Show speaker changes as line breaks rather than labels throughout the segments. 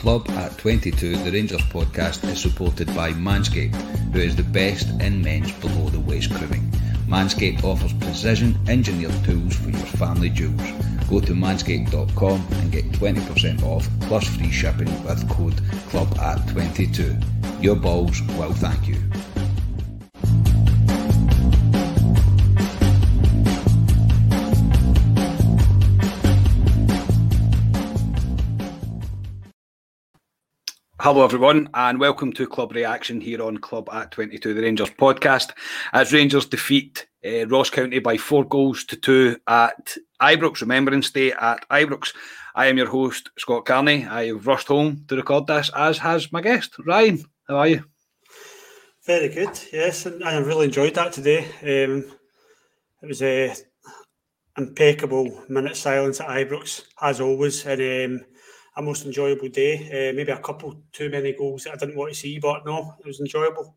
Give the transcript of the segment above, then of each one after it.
Club at 22, the Rangers podcast, is supported by Manscaped, who is the best in men's below the waist grooming. Manscaped offers precision engineered tools for your family jewels. Go to manscaped.com and get 20% off plus free shipping with code CLUB at 22. Your balls will thank you.
Hello, everyone, and welcome to Club Reaction here on Club at 22, the Rangers podcast. As Rangers defeat uh, Ross County by four goals to two at Ibrox Remembrance Day at Ibrox. I am your host, Scott Carney. I have rushed home to record this, as has my guest, Ryan. How are you?
Very good, yes, and I really enjoyed that today. Um, it was a impeccable minute silence at Ibrox, as always, and um, a most enjoyable day. Uh, maybe a couple too many goals that I didn't want to see, but no, it was enjoyable.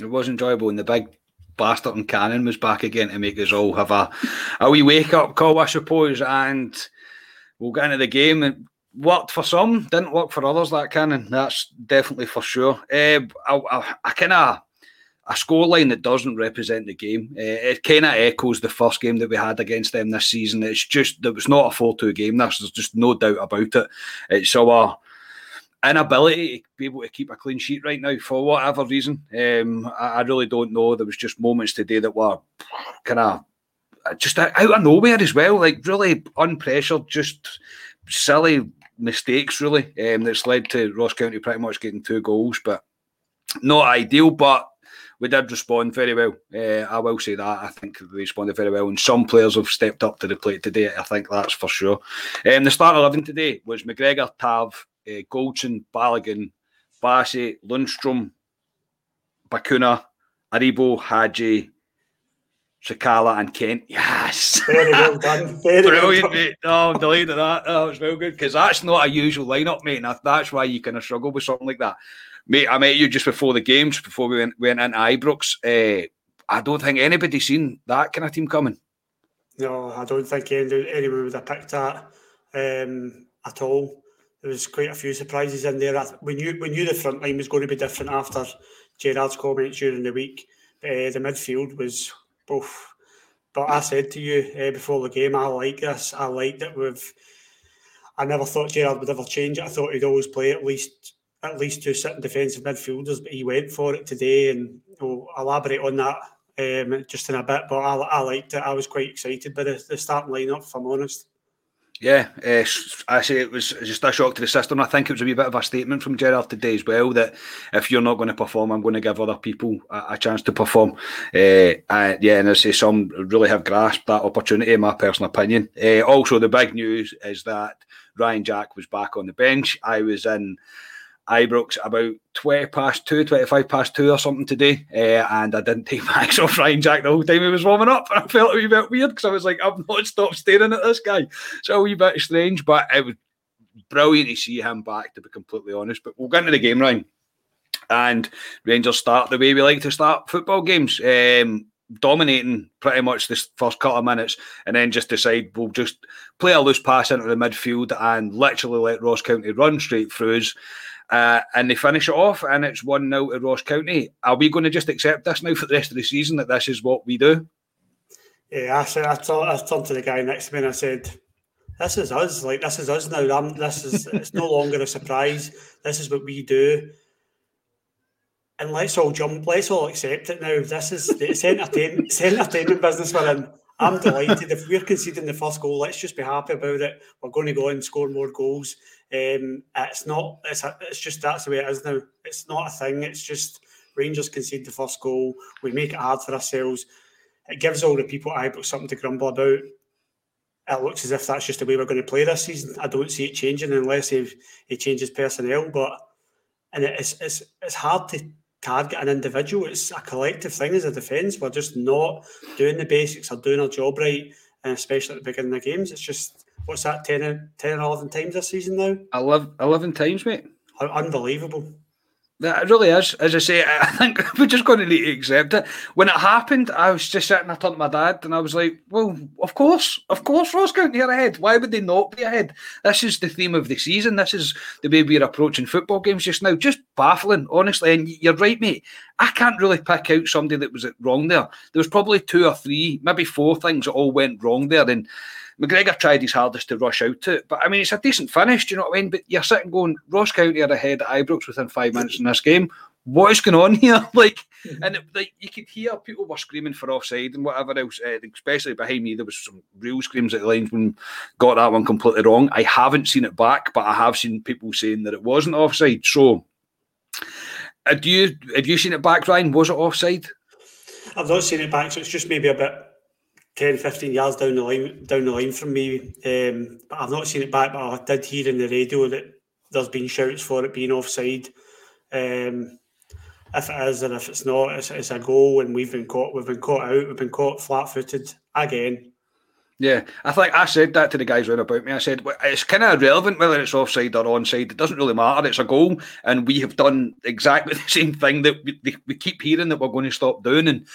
It was enjoyable, and the big bastard and Cannon was back again to make us all have a, a wee wake up call, I suppose. And we'll get into the game. It worked for some, didn't work for others. That Cannon, that's definitely for sure. Uh, I, I, I kind of a scoreline that doesn't represent the game. Uh, it kind of echoes the first game that we had against them this season. It's just there was not a four-two game. There's just no doubt about it. It's our inability to be able to keep a clean sheet right now for whatever reason. Um, I, I, really don't know. There was just moments today that were kind of just out of nowhere as well, like really unpressured, just silly mistakes really. Um, that's led to Ross County pretty much getting two goals, but not ideal. But we did respond very well. Uh, I will say that. I think we responded very well, and some players have stepped up to the plate today. I think that's for sure. Um, the start 11 today was McGregor, Tav, uh, Goldson, Balogun, Bassey, Lundstram, Bacuna, Aribo, Hagi, Sakala and Kent. Yes.
Very well done. Very
Brilliant,
well done.
mate. Oh, I'm delighted that. That was real good because that's not a usual lineup, mate. And that's why you kind of struggle with something like that. Mate, I met you just before the games, before we went, went into Ibrox. Uh, I don't think anybody's seen that kind of team coming.
No, I don't think anyone would have picked that um, at all. There was quite a few surprises in there. We knew we knew the front line was going to be different after Gerrard's comments during the week. Uh, the midfield was both. But I said to you uh, before the game, I like this. I like that we've. I never thought Gerrard would ever change it. I thought he'd always play at least at least two sitting defensive midfielders, but he went for it today, and we'll elaborate on that um, just in a bit. But I, I, liked it. I was quite excited by the, the starting lineup, if I'm honest.
Yeah, uh, I say it was just a shock to the system. I think it was a wee bit of a statement from Gerrard today as well that if you're not going to perform, I'm going to give other people a, a chance to perform. Uh, uh, yeah, and I say some really have grasped that opportunity, in my personal opinion. Uh, also, the big news is that Ryan Jack was back on the bench. I was in Ibrox about 20 past two, 25 past two or something today. Uh, and I didn't take my eyes off Ryan Jack the whole time he was warming up. And I felt a wee bit weird because I was like, I've not stopped staring at this guy. So a wee bit strange, but it was brilliant to see him back, to be completely honest. But we'll get into the game, Ryan. And Rangers start the way we like to start football games. Um, dominating pretty much this first couple of minutes and then just decide we'll just play a loose pass into the midfield and literally let Ross County run straight through us. Uh, and they finish it off, and it's 1 0 to Ross County. Are we going to just accept this now for the rest of the season that this is what we do?
Yeah, I said, I, t- I turned to the guy next to me and I said, This is us. Like, this is us now. I'm, this is, it's no longer a surprise. This is what we do. And let's all jump, let's all accept it now. This is it's entertainment, it's entertainment business we're in. I'm delighted. If we're conceding the first goal, let's just be happy about it. We're going to go and score more goals. Um, it's not. It's a, it's just that's the way it is now. It's not a thing. It's just Rangers concede the first goal. We make it hard for ourselves. It gives all the people at Ibrox something to grumble about. It looks as if that's just the way we're going to play this season. I don't see it changing unless he, he changes personnel. But and it's it's it's hard to target an individual. It's a collective thing as a defence. We're just not doing the basics or doing our job right, and especially at the beginning of the games. It's just what's that 10, 10 or 11 times this season now?
11, 11 times, mate.
Unbelievable.
It really is. As I say, I think we're just going to need to accept it. When it happened, I was just sitting, I turned to my dad and I was like, well, of course, of course Ross County are ahead. Why would they not be ahead? This is the theme of the season. This is the way we're approaching football games just now. Just baffling, honestly. And you're right, mate. I can't really pick out somebody that was wrong there. There was probably two or three, maybe four things that all went wrong there. And McGregor tried his hardest to rush out to it, but I mean, it's a decent finish. Do you know what I mean? But you're sitting going, Ross County are ahead at Ibrox within five minutes in this game. What is going on here? Like, mm-hmm. and it, like you could hear people were screaming for offside and whatever else. Uh, especially behind me, there was some real screams at the linesman got that one completely wrong. I haven't seen it back, but I have seen people saying that it wasn't offside. So, had you had you seen it back, Ryan? Was it offside?
I've not seen it back, so it's just maybe a bit 10, 15 yards down the line down the line from me. Um, but I've not seen it back, but I did hear in the radio that there's been shouts for it being offside. Um, if it is and if it's not, it's, it's, a goal, and we've been caught. We've been caught out. We've been caught flat-footed again.
Yeah, I think I said that to the guys around about me. I said it's kind of irrelevant whether it's offside or onside. It doesn't really matter. It's a goal, and we have done exactly the same thing that we, we keep hearing that we're going to stop doing. And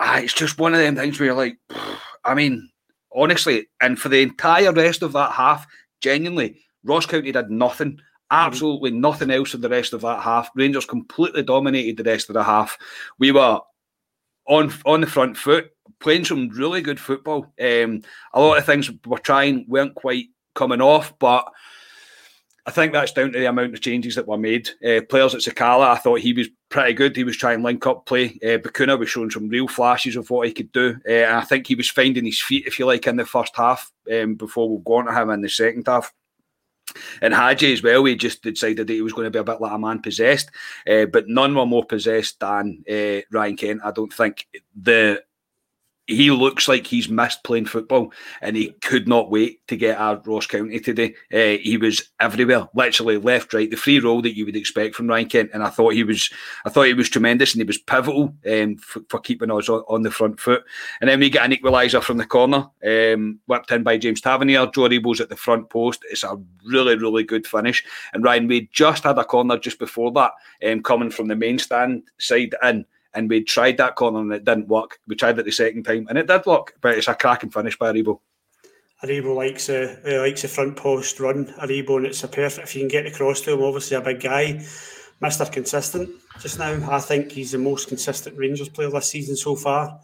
ah, it's just one of them things where you're like, I mean, honestly, and for the entire rest of that half, genuinely, Ross County did nothing, absolutely nothing else in the rest of that half. Rangers completely dominated the rest of the half. We were on on the front foot, playing some really good football. Um, a lot of things we're trying weren't quite coming off, but I think that's down to the amount of changes that were made. Uh, players at Sakala, I thought he was pretty good. He was trying link up play. Uh, Bacuna was showing some real flashes of what he could do. Uh, and I think he was finding his feet, if you like, in the first half um, before we'll go on to him in the second half. And Hagi as well, he just decided that he was going to be a bit like a man possessed. Uh, but none were more possessed than Ryan Kent. I don't think the he looks like he's missed playing football and he could not wait to get at Ross County today. Uh, he was everywhere, literally left, right, the free role that you would expect from Ryan Kent. And I thought he was, I thought he was tremendous and he was pivotal um, for, for, keeping us on, on, the front foot. And then we get an equaliser from the corner, um, whipped in by James Tavernier. Joe Aribo's at the front post. It's a really, really good finish. And Ryan, we just had a corner just before that, um, coming from the main stand side in and we tried that corner and it didn't work. We tried it the second time and it did work, but it's a cracking finish by Aribo.
Aribo likes a uh, likes a front post run. Aribo, and it's a perfect if you can get across to him. Obviously, a big guy, Mister Consistent. Just now, I think he's the most consistent Rangers player this season so far.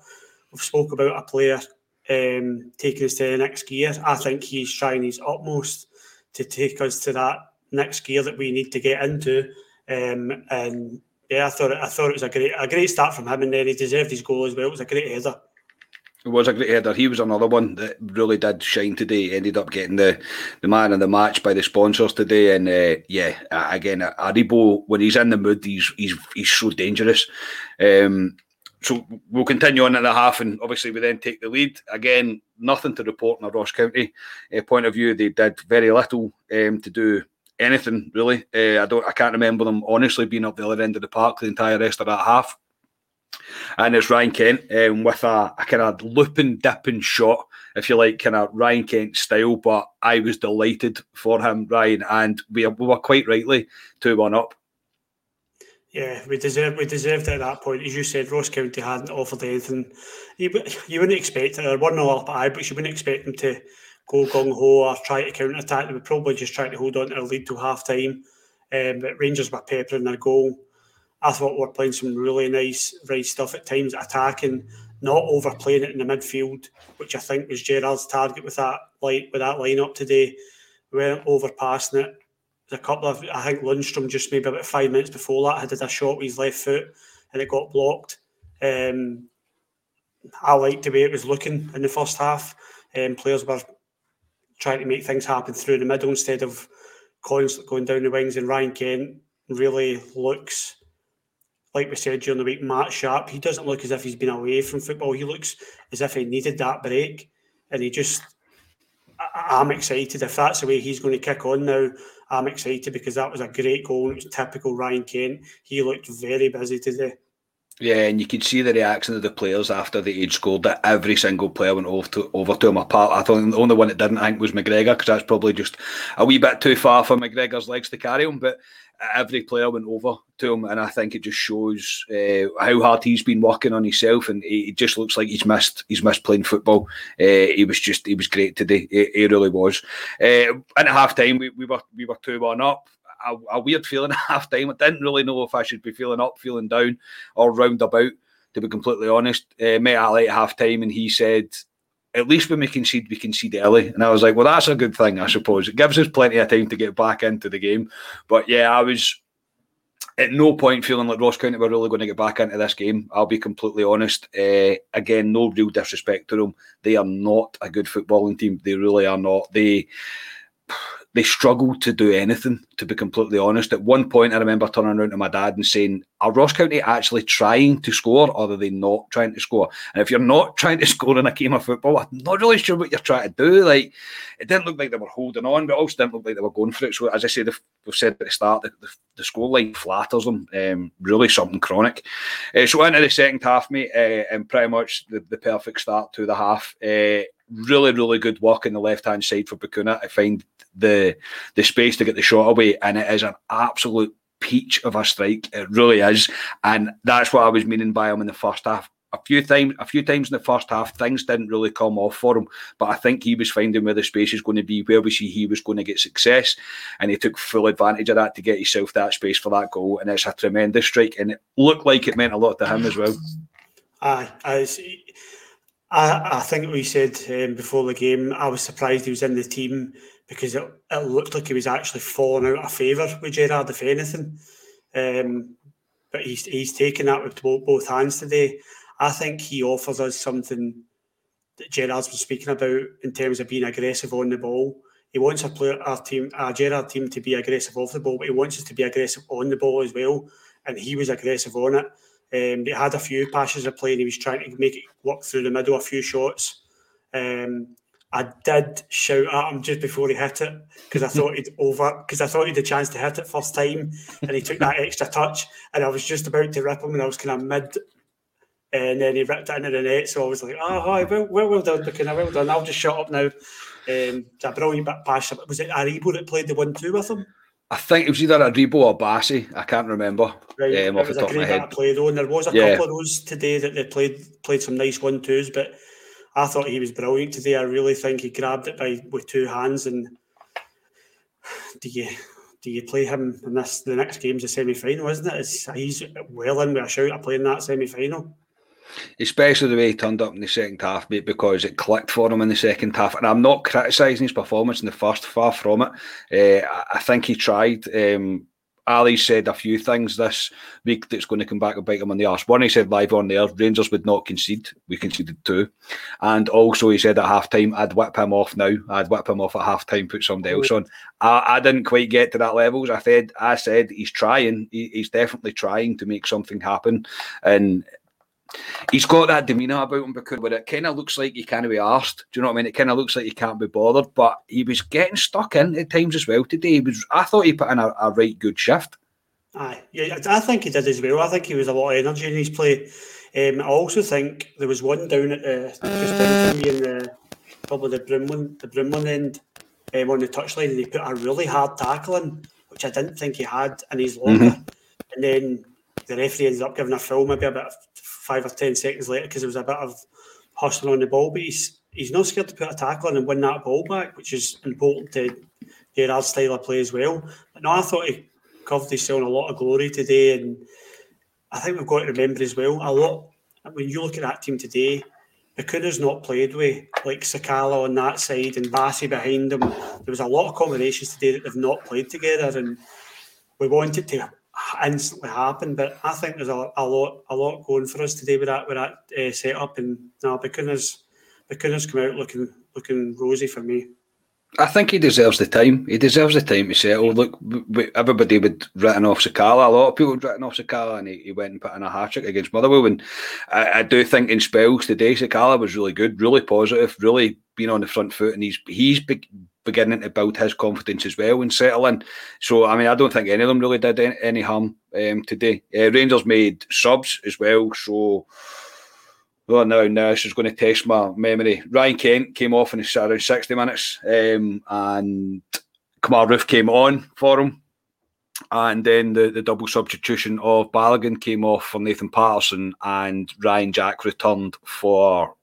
We've spoke about a player um, taking us to the next gear. I think he's trying his utmost to take us to that next gear that we need to get into. Um, and yeah, I thought it, I thought it was a great a great start from him, and then he deserved his goal as well. It was a great header.
It was a great header. He was another one that really did shine today. Ended up getting the, the man of the match by the sponsors today. And uh, yeah, again, Aribo when he's in the mood, he's he's he's so dangerous. Um, so we'll continue on in the half, and obviously we then take the lead. Again, nothing to report in a Ross County uh, point of view. They did very little um, to do anything really. Uh, I don't, I can't remember them honestly being up the other end of the park the entire rest of that half. And it's Ryan Kent um, with a, a kind of looping, dipping shot, if you like, kind of Ryan Kent style. But I was delighted for him, Ryan, and we, we were quite rightly two one up.
Yeah, we deserved we deserved it at that point. As you said, Ross County hadn't offered anything. You, you wouldn't expect it. Or one 0 up at Ibrox, you wouldn't expect them to go gung ho or try to counter attack. They were probably just trying to hold on to their lead till half time. Um, but Rangers were peppering their goal. I thought we were playing some really nice, right stuff at times, attacking, not overplaying it in the midfield, which I think was Gerrard's target with that light with that lineup today. We weren't overpassing it. A couple of I think Lundstram just maybe about five minutes before that had a shot with his left foot and it got blocked. Um, I liked the way it was looking in the first half. Um, players were trying to make things happen through the middle instead of constantly going down the wings. And Ryan Kent really looks, like we said during the week, Matt Sharp. He doesn't look as if he's been away from football. He looks as if he needed that break. And he just, I, am excited. If that's the way he's going to kick on now, I'm excited because that was a great goal. It was typical Ryan Kent. He looked very busy today.
Yeah, and you could see the reaction of the players after they had scored that every single player went over to over to him apart. I thought the only one that didn't I think was McGregor because that's probably just a wee bit too far for McGregor's legs to carry him. But every player went over to him, and I think it just shows uh, how hard he's been working on himself, and he just looks like he's missed he's missed playing football. Uh, he was just he was great today. He, he really was. Uh, at half time, we, we were we were two one up a, a weird feeling at half time. I didn't really know if I should be feeling up, feeling down, or roundabout, to be completely honest. Uh, met Ali at half time and he said, at least when we concede, we concede early. And I was like, well, that's a good thing, I suppose. It gives us plenty of time to get back into the game. But yeah, I was at no point feeling like Ross County were really going to get back into this game. I'll be completely honest. Uh, again, no real disrespect to them. They are not a good footballing team. They really are not. They they struggle to do anything, to be completely honest. At one point, I remember turning around to my dad and saying, Are Ross County actually trying to score or are they not trying to score? And if you're not trying to score in a game of football, I'm not really sure what you're trying to do. Like, it didn't look like they were holding on, but also didn't look like they were going for it. So, as I said, we've said at the start, the, the, the scoreline flatters them. Um, really something chronic. Uh, so, into the second half, mate, uh, and pretty much the, the perfect start to the half. Uh, really, really good work in the left hand side for Bacuna. I find the the space to get the shot away, and it is an absolute peach of a strike. It really is, and that's what I was meaning by him in the first half. A few times, a few times in the first half, things didn't really come off for him. But I think he was finding where the space is going to be, where we see he was going to get success, and he took full advantage of that to get himself that space for that goal. And it's a tremendous strike, and it looked like it meant a lot to him as well.
Aye, I, I, I think we said um, before the game, I was surprised he was in the team because it, it looked like he was actually falling out of favour with Gerrard, if anything. Um, but he's he's taken that with both, both hands today. I think he offers us something that Gerrard's been speaking about in terms of being aggressive on the ball. He wants our, player, our team, our Gerrard team, to be aggressive off the ball, but he wants us to be aggressive on the ball as well. And he was aggressive on it. Um, he had a few passes of play and he was trying to make it work through the middle, a few shots. Um, I did shout at him just before he hit it because I thought he'd over because I thought he'd a chance to hit it first time and he took that extra touch and I was just about to rip him and I was kind of mid and then he ripped it into the net. So I was like oh hi well well, well done Bacuna well done. I'll just shut up now. Um, it's a brilliant bit pass was it Aribo that played the one two with him
I think it was either Aribo or Bassey. I can't remember
right um, off the top of my head play though and there was a yeah. couple of those today that they played played some nice one twos but I thought he was brilliant today. I really think he grabbed it by with two hands. And do you do you play him in this? The next game's a semi final, isn't it? It's, he's well in with a shout of playing that semi final.
Especially the way he turned up in the second half, mate, because it clicked for him in the second half. And I'm not criticising his performance in the first, far from it. Uh, I think he tried. Um, Ali said a few things this week that's going to come back and bite him on the arse. One, he said live on the air, Rangers would not concede. We conceded two. And also, he said at half time, I'd whip him off now. I'd whip him off at half time, put somebody else on. I, I, didn't quite get to that levels. I said, I said he's trying. He, he's definitely trying to make something happen. And he's got that demeanour about him because where it kind of looks like he can't be asked. Do you know what I mean? It kind of looks like he can't be bothered, but he was getting stuck in at times as well today. He was, I thought he put in a, a right good shift.
Aye, yeah, I think he did as well. I think he was a lot of energy in his play. Um, I also think there was one down at the just down from me in the probably the Broomloan the Broomloan end um, on the touchline, and he put a really hard tackle in, which I didn't think he had in his longer. Mm-hmm. And then the referee ended up giving a foul maybe about five or ten seconds later because there was a bit of hustling on the ball. But he's he's not scared to put a tackle on and win that ball back, which is important to Gerrard's style of play as well. But no, I thought he covered himself in a lot of glory today, and I think we've got to remember as well a lot when you look at that team today. Bacuna's not played with like Sakala on that side and Bassey behind him. There was a lot of combinations today that they've not played together, and we wanted to instantly happen. But I think there's a, a lot a lot going for us today with that with that uh, setup. And now Bacuna's Bacuna's come out looking looking rosy for me.
I think he deserves the time. He deserves the time to settle. Look, everybody would written off Sakala. A lot of people would written off Sakala, and he, he went and put in a hat trick against Motherwell. And I, I, do think in spells today, Sakala was really good, really positive, really being on the front foot, and he's he's beginning to build his confidence as well and settle in. So, I mean, I don't think any of them really did any, harm um, today. Uh, Rangers made subs as well, so. Oh no, no, this is going to test my memory. Ryan Kent came off in around 60 minutes um, and Kemar Roofe came on for him. And then the, the double substitution of Balogun came off for Nathan Patterson and Ryan Jack returned for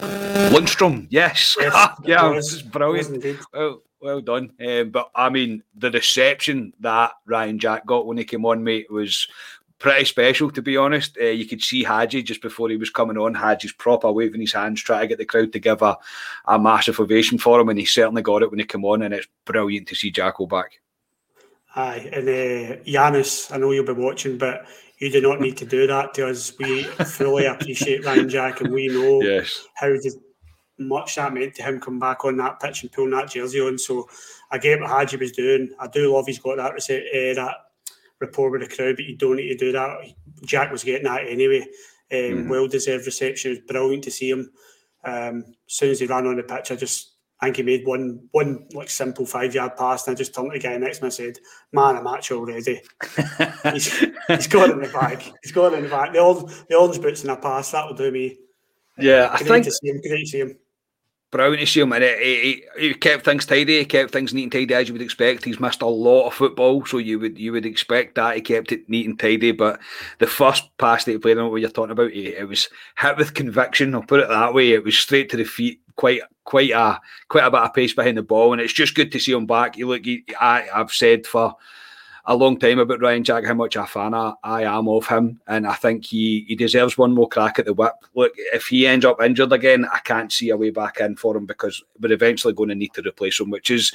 Lundstram. Yes. yes yeah, this is brilliant. Well, well done. Um, but I mean, the reception that Ryan Jack got when he came on, mate, was pretty special, to be honest. Uh, you could see Hagi just before he was coming on. Hagi's proper waving his hands, trying to get the crowd to give a, a massive ovation for him, and he certainly got it when he came on. And it's brilliant to see Jacko back.
Aye, and uh, Ianis, I know you'll be watching, but you do not need to do that to us. We fully appreciate Ryan Jack, and we know
yes.
how much that meant to him come back on that pitch and pulling that jersey on. So I get what Hagi was doing. I do love he's got that uh, that rapport with the crowd, but you don't need to do that. Jack was getting that anyway. Um, mm-hmm. Well deserved reception. It was brilliant to see him. Um, as soon as he ran on the pitch, I just I think he made one one like simple five yard pass, and I just turned to the guy next to me and said, "Man, I'm actually already." he's, he's got it in the bag. He's got it in the bag. The orange, the orange boots in a pass that will do me.
Yeah, I think
to see him. Great to see him.
To see him, and he, he, kept things tidy. He kept things neat and tidy as you would expect. He's missed a lot of football, so you would you would expect that he kept it neat and tidy. But the first pass that he played, on what you're talking about, it was hit with conviction. I'll put it that way. It was straight to the feet, quite quite a quite a bit of pace behind the ball, and it's just good to see him back. You look, he, I, I've said for a long time about Ryan Jack, how much a fan I, I, am of him, and I think he, he deserves one more crack at the whip. Look, if he ends up injured again, I can't see a way back in for him because we're eventually going to need to replace him, which is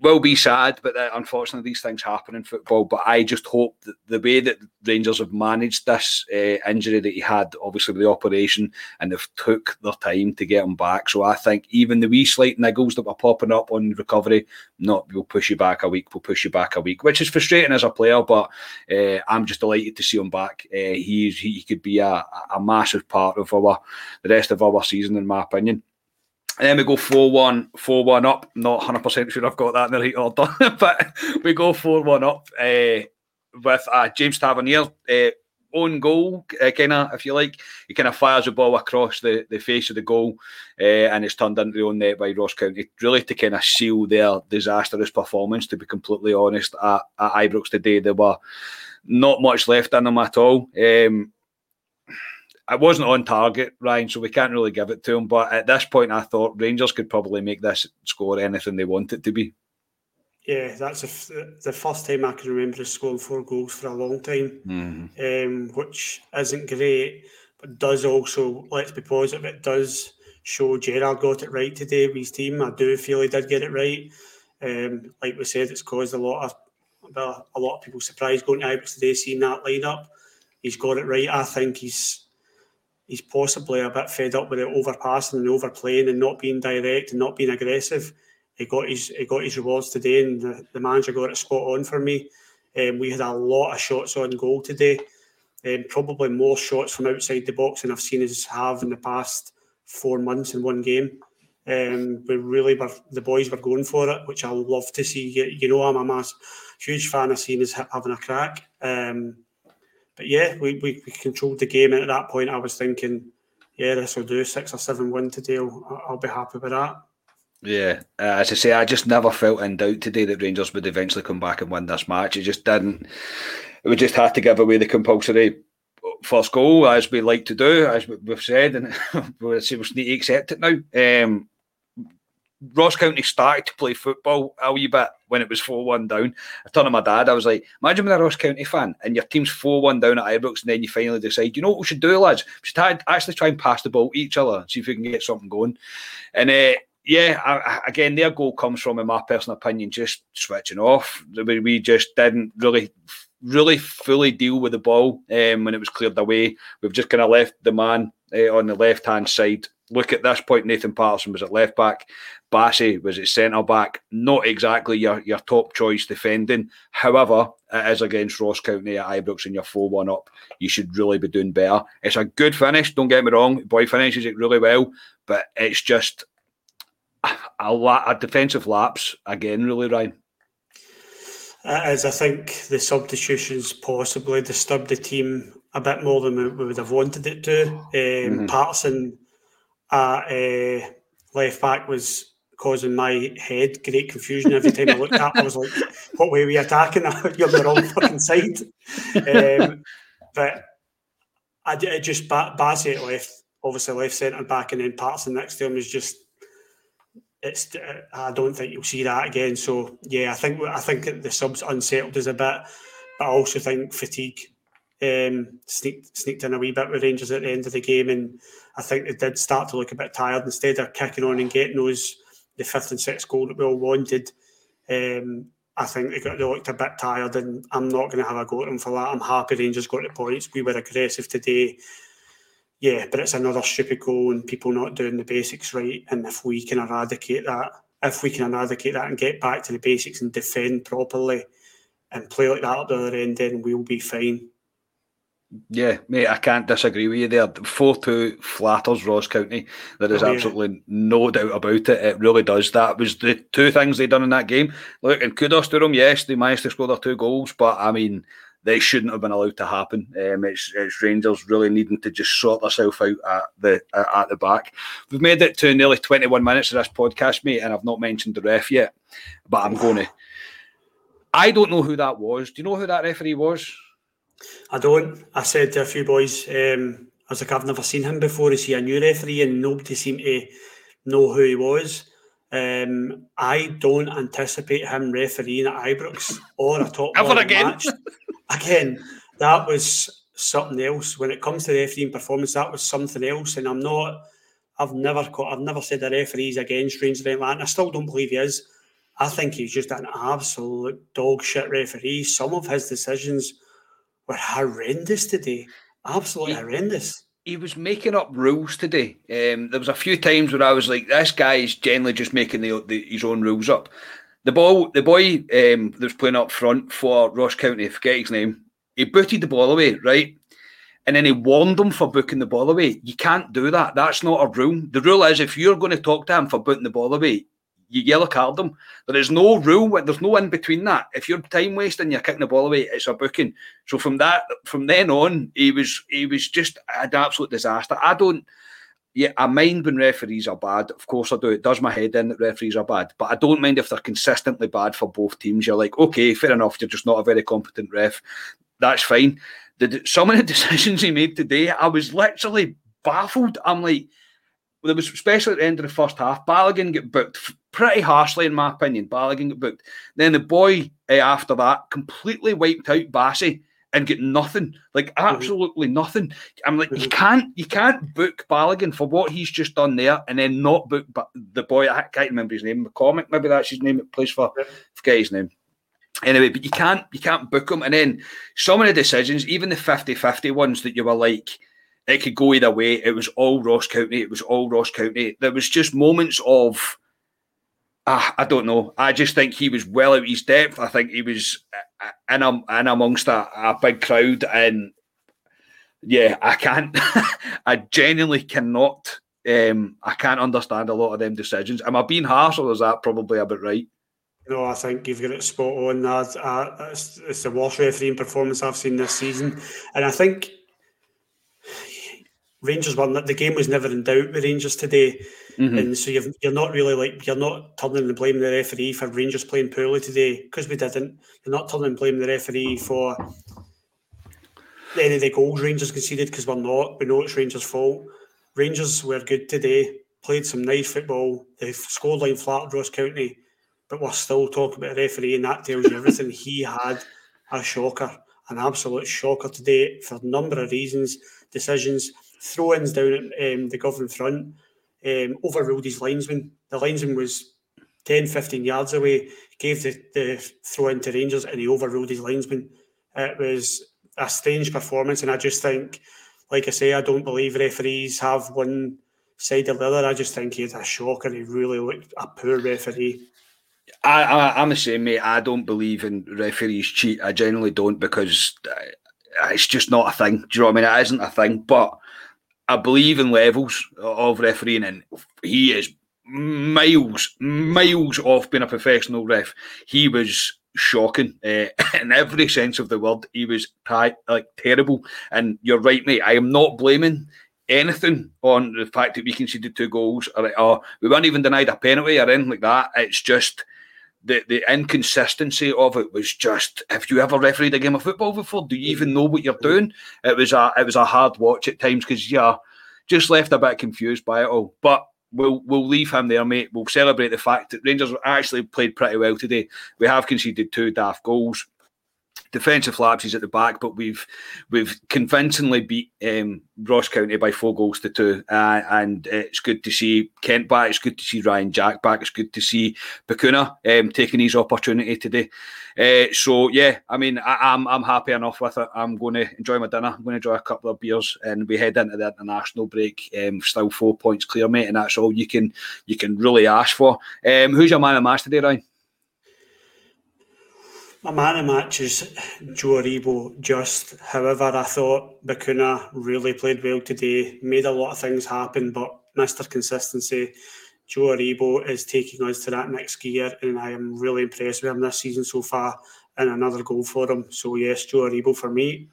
will be sad, but uh, unfortunately these things happen in football. But I just hope that the way that Rangers have managed this uh, injury that he had, obviously with the operation, and they've took their time to get him back. So I think even the wee slight niggles that were popping up on recovery, not we'll push you back a week, we'll push you back a week, which is frustrating as a player. But uh, I'm just delighted to see him back. Uh, he he could be a, a massive part of our the rest of our season, in my opinion. And then we go 4 1, 4 1 up. Not 100% sure I've got that in the right order, but we go 4 1 up uh, with uh, James Tavernier. Uh, own goal, uh, kind of, if you like. He kind of fires the ball across the, the face of the goal uh, and it's turned into the own net by Ross County. Really to kind of seal their disastrous performance, to be completely honest, at, at Ibrox today. There were not much left in them at all. Um, I wasn't on target, Ryan, so we can't really give it to him. But at this point, I thought Rangers could probably make this score anything they want it to be.
Yeah, that's the first time I can remember scoring four goals for a long time, mm-hmm. um, which isn't great, but does also, let's be positive, it does show Gerrard got it right today with his team. I do feel he did get it right. Um, like we said, it's caused a lot of a lot of people surprised going to Ibrox today, seeing that lineup. He's got it right. I think he's he's possibly a bit fed up with it overpassing and overplaying and not being direct and not being aggressive. He got his he got his rewards today, and the, the manager got it spot on for me. Um, we had a lot of shots on goal today, um, probably more shots from outside the box than I've seen us have in the past four months in one game. Um, we really were the boys were going for it, which I love to see. You, you know, I'm a mass, huge fan of seeing us having a crack. Um, but yeah, we, we, we, controlled the game, and at that point, I was thinking, yeah, this will do six or seven win today. I'll, I'll be happy with that.
Yeah, uh, as I say, I just never felt in doubt today that Rangers would eventually come back and win this match. It just didn't. We just had to give away the compulsory first goal, as we like to do, as we've said, and we need to accept it now. Um, Ross County started to play football a wee bit when it was 4 1 down. I turned to my dad, I was like, imagine being a Ross County fan and your team's 4 1 down at Ibrox, and then you finally decide, you know what we should do, lads? We should actually try and pass the ball to each other, and see if we can get something going. And uh, yeah, I, again, their goal comes from, in my personal opinion, just switching off. We just didn't really really fully deal with the ball um, when it was cleared away. We've just kind of left the man uh, on the left hand side. Look at this point, Nathan Patterson was at left back. Bassey was at centre back. Not exactly your, your top choice defending. However, it is against Ross County at Ibrox and you're 4 1 up. You should really be doing better. It's a good finish, don't get me wrong. Boy finishes it really well, but it's just a, a defensive lapse again, really, Ryan.
As I think the substitutions possibly disturbed the team a bit more than we, would have wanted it to. Um, mm-hmm. Patterson at uh, left back was causing my head great confusion every time I looked at. I was like, "What way are we attacking? You're on the wrong fucking side." Um, but I, I just Bassey left, obviously left centre back, and then Patterson next to him is just. It's. I don't think you'll see that again. So yeah, I think I think the subs unsettled us a bit, but I also think fatigue um, sneaked sneaked in a wee bit with Rangers at the end of the game, and I think they did start to look a bit tired. Instead of kicking on and getting those the fifth and sixth goal that we all wanted, um, I think they got they looked a bit tired, and I'm not going to have a go at them for that. I'm happy Rangers got the points. We were aggressive today. Yeah, but it's another stupid goal and people not doing the basics right. And if we can eradicate that, if we can eradicate that and get back to the basics and defend properly and play like that at the other end, then we'll be fine.
Yeah, mate, I can't disagree with you there. 4 2 flatters Ross County. There is oh, yeah. absolutely no doubt about it. It really does. That was the two things they done in that game. Look, and kudos to them. Yes, they managed to score their two goals, but I mean, they shouldn't have been allowed to happen. Um, it's, it's Rangers really needing to just sort themselves out at the at the back. We've made it to nearly 21 minutes of this podcast, mate, and I've not mentioned the ref yet, but I'm going to. I don't know who that was. Do you know who that referee was?
I don't. I said to a few boys, um, I was like, I've never seen him before. Is he a new referee? And nobody seemed to know who he was. Um, I don't anticipate him refereeing at Ibrox or a top
Ever again.
match. again, that was something else. When it comes to the refereeing performance, that was something else. And I'm not. I've never caught, I've never said a referee's against Rangers. And I still don't believe he is. I think he's just an absolute dog shit referee. Some of his decisions were horrendous today. Absolutely he, horrendous.
He was making up rules today. Um, there was a few times where I was like, "This guy is generally just making the, the, his own rules up." The ball, the boy um, that was playing up front for Ross County, I forget his name. He booted the ball away, right? And then he warned them for booking the ball away. You can't do that. That's not a rule. The rule is if you're going to talk to him for booting the ball away, you yellow card them. There is no rule. There's no in between that. If you're time wasting, you're kicking the ball away. It's a booking. So from that, from then on, he was he was just an absolute disaster. I don't. Yeah, I mind when referees are bad. Of course, I do. It does my head in that referees are bad, but I don't mind if they're consistently bad for both teams. You're like, okay, fair enough. You're just not a very competent ref. That's fine. The, some of the decisions he made today, I was literally baffled. I'm like, there was especially at the end of the first half, Balogun get booked pretty harshly, in my opinion. Balogun get booked. Then the boy uh, after that completely wiped out Bassey and get nothing, like mm-hmm. absolutely mm-hmm. nothing. I'm like, mm-hmm. you can't, you can't book Balogun for what he's just done there, and then not book the boy. I can't remember his name. McCormick, maybe that's his name. It plays for. Yeah. Forget his name. Anyway, but you can't, you can't book him, and then some of the decisions, even the 50-50 ones that you were like it could go either way. It was all Ross County. It was all Ross County. There was just moments of, ah, I don't know. I just think he was well out of his depth. I think he was uh, in, a, in amongst a, a big crowd. And yeah, I can't, I genuinely cannot, um, I can't understand a lot of them decisions. Am I being harsh or is that probably a bit right?
No, I think you've got it spot on. That uh, it's, it's the worst refereeing performance I've seen this season, and I think Rangers won the game was never in doubt with Rangers today, mm-hmm. and so you are not really like you're not turning and blaming the referee for Rangers playing poorly today because we didn't. You're not turning and blaming the referee for any of the goals Rangers conceded because we're not. We know it's Rangers' fault. Rangers were good today, played some nice football. The scoreline flattered Ross County, but we're still talking about a referee, and that tells you everything. he had a shocker, an absolute shocker today for a number of reasons, decisions throw ins down at um, the Govan front, um, overruled his linesman. The linesman was 10, 15 yards away, gave the, the throw in to Rangers, and he overruled his linesman. It was a strange performance, and I just think, like I say, I don't believe referees have one side or the other. I just think he had a shock, and he really looked a poor referee.
I, I, am the same, mate. I don't believe in referees cheat. I generally don't because uh, it's just not a thing. Do you know what I mean? It isn't a thing. But I believe in levels of refereeing, and he is miles, miles off being a professional ref. He was shocking uh, in every sense of the word. He was like terrible. And you're right, mate. I am not blaming anything on the fact that we conceded two goals or, or we weren't even denied a penalty or anything like that. It's just the, the inconsistency of it was just have you ever refereed a game of football before? Do you even know what you're doing? It was a it was a hard watch at times because yeah, just left a bit confused by it all. But we'll we'll leave him there, mate. We'll celebrate the fact that Rangers actually played pretty well today. We have conceded two daft goals defensive lapses at the back, but we've we've convincingly beat um, Ross County by four goals to two, uh, and it's good to see Kent back. It's good to see Ryan Jack back. It's good to see Bacuna um, taking his opportunity today. Uh, so yeah, I mean, I, am I'm, I'm happy enough with it. I'm going to enjoy my dinner. I'm going to enjoy a couple of beers, and we head into the international break. Um, still four points clear, mate, and that's all you can you can really ask for. Um, who's your man of match today, Ryan?
My man of match is Joe Aribo. Just, however, I thought Bacuna really played well today, made a lot of things happen, but Mr. Consistency, Joe Aribo is taking us to that next gear, and I am really impressed with him this season so far. And another goal for him. So yes, Joe Aribo for me.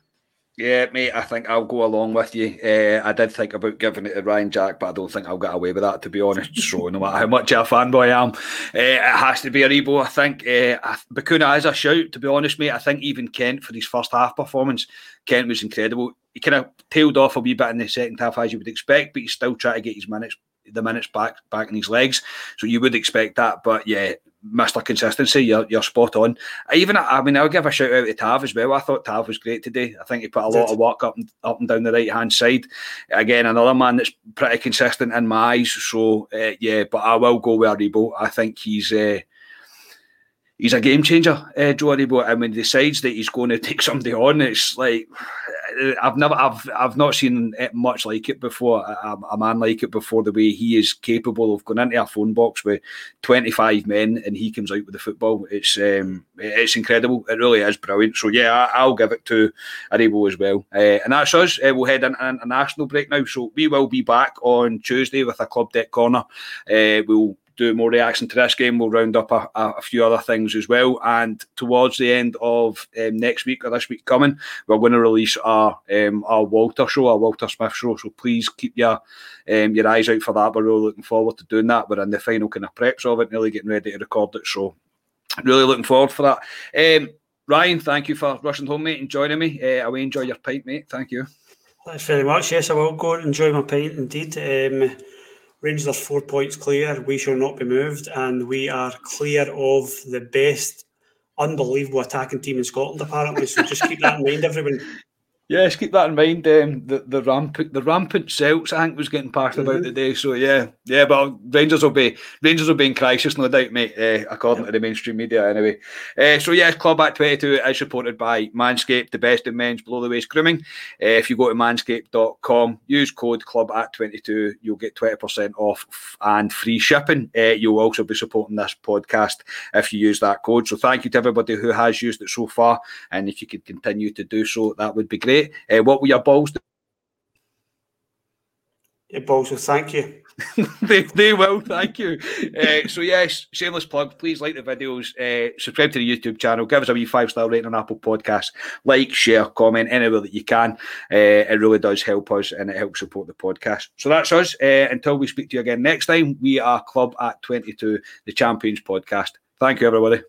Yeah, mate, I think I'll go along with you. Uh, I did think about giving it to Ryan Jack, but I don't think I'll get away with that, to be honest. So, no matter how much of a fanboy I am, uh, it has to be Aribo. I think uh, Bacuna is a shout, to be honest, mate. I think even Kent, for his first half performance, Kent was incredible. He kind of tailed off a wee bit in the second half, as you would expect, but he's still trying to get his minutes the minutes back back in his legs. So you would expect that. But yeah, Mr. Consistency, you're, you're spot on. I even, I mean, I'll give a shout out to Tav as well. I thought Tav was great today. I think he put a lot of work up and up and down the right hand side. Again, another man that's pretty consistent in my eyes. So uh, yeah, but I will go with Aribo. I think he's. Uh, he's a game changer, uh, Joe Aribo. And when he decides that he's going to take somebody on, it's like I've never, I've, I've not seen it much like it before. A, a, man like it before. The way he is capable of going into a phone box with twenty five men and he comes out with the football. It's, um, it's incredible. It really is brilliant. So yeah, I, will give it to Aribo as well. Uh, and that's us. Uh, we'll head into an international break now. So we will be back on Tuesday with a club deck corner. We'll do more reaction to this game. We'll round up a, a, few other things as well. And towards the end of um, next week or this week coming, we're going to release our um, our Walter show, our Walter Smith show. So please keep your um, your eyes out for that. We're really looking forward to doing that. We're in the final kind of preps of it, really getting ready to record it. So really looking forward for that. Um, Ryan, thank you for rushing home, mate, and joining me. Uh, I will enjoy your pint, mate. Thank you.
Thanks very much. Yes, I will go and enjoy my pint indeed. Um, Rangers are four points clear. We shall not be moved, and we are clear of the best, unbelievable attacking team in Scotland, apparently. So just keep that in mind, everyone.
Yes, keep that in mind. Um, the the rampant the rampant Celts, I think, was getting passed mm-hmm. about today. So yeah, yeah, but Rangers will be Rangers will be in crisis, no doubt, mate. Uh, according to the mainstream media, anyway. Uh, so yeah, Club Twenty Two is supported by Manscaped, the best in men's below the waist grooming. Uh, if you go to manscaped.com, use code Club at Twenty Two, you'll get twenty percent off and free shipping. Uh, you'll also be supporting this podcast if you use that code. So thank you to everybody who has used it so far, and if you could continue to do so, that would be great great. Uh, what were your balls?
Your balls will thank you.
they, they will, thank you. Uh, so, yes, shameless plug. Please like the videos, uh, subscribe to the YouTube channel, give us a wee five star rating on Apple Podcasts, like, share, comment anywhere that you can. Uh, it really does help us and it helps support the podcast. So, that's us. Uh, until we speak to you again next time, we are Club at 22, the Champions Podcast. Thank you, everybody.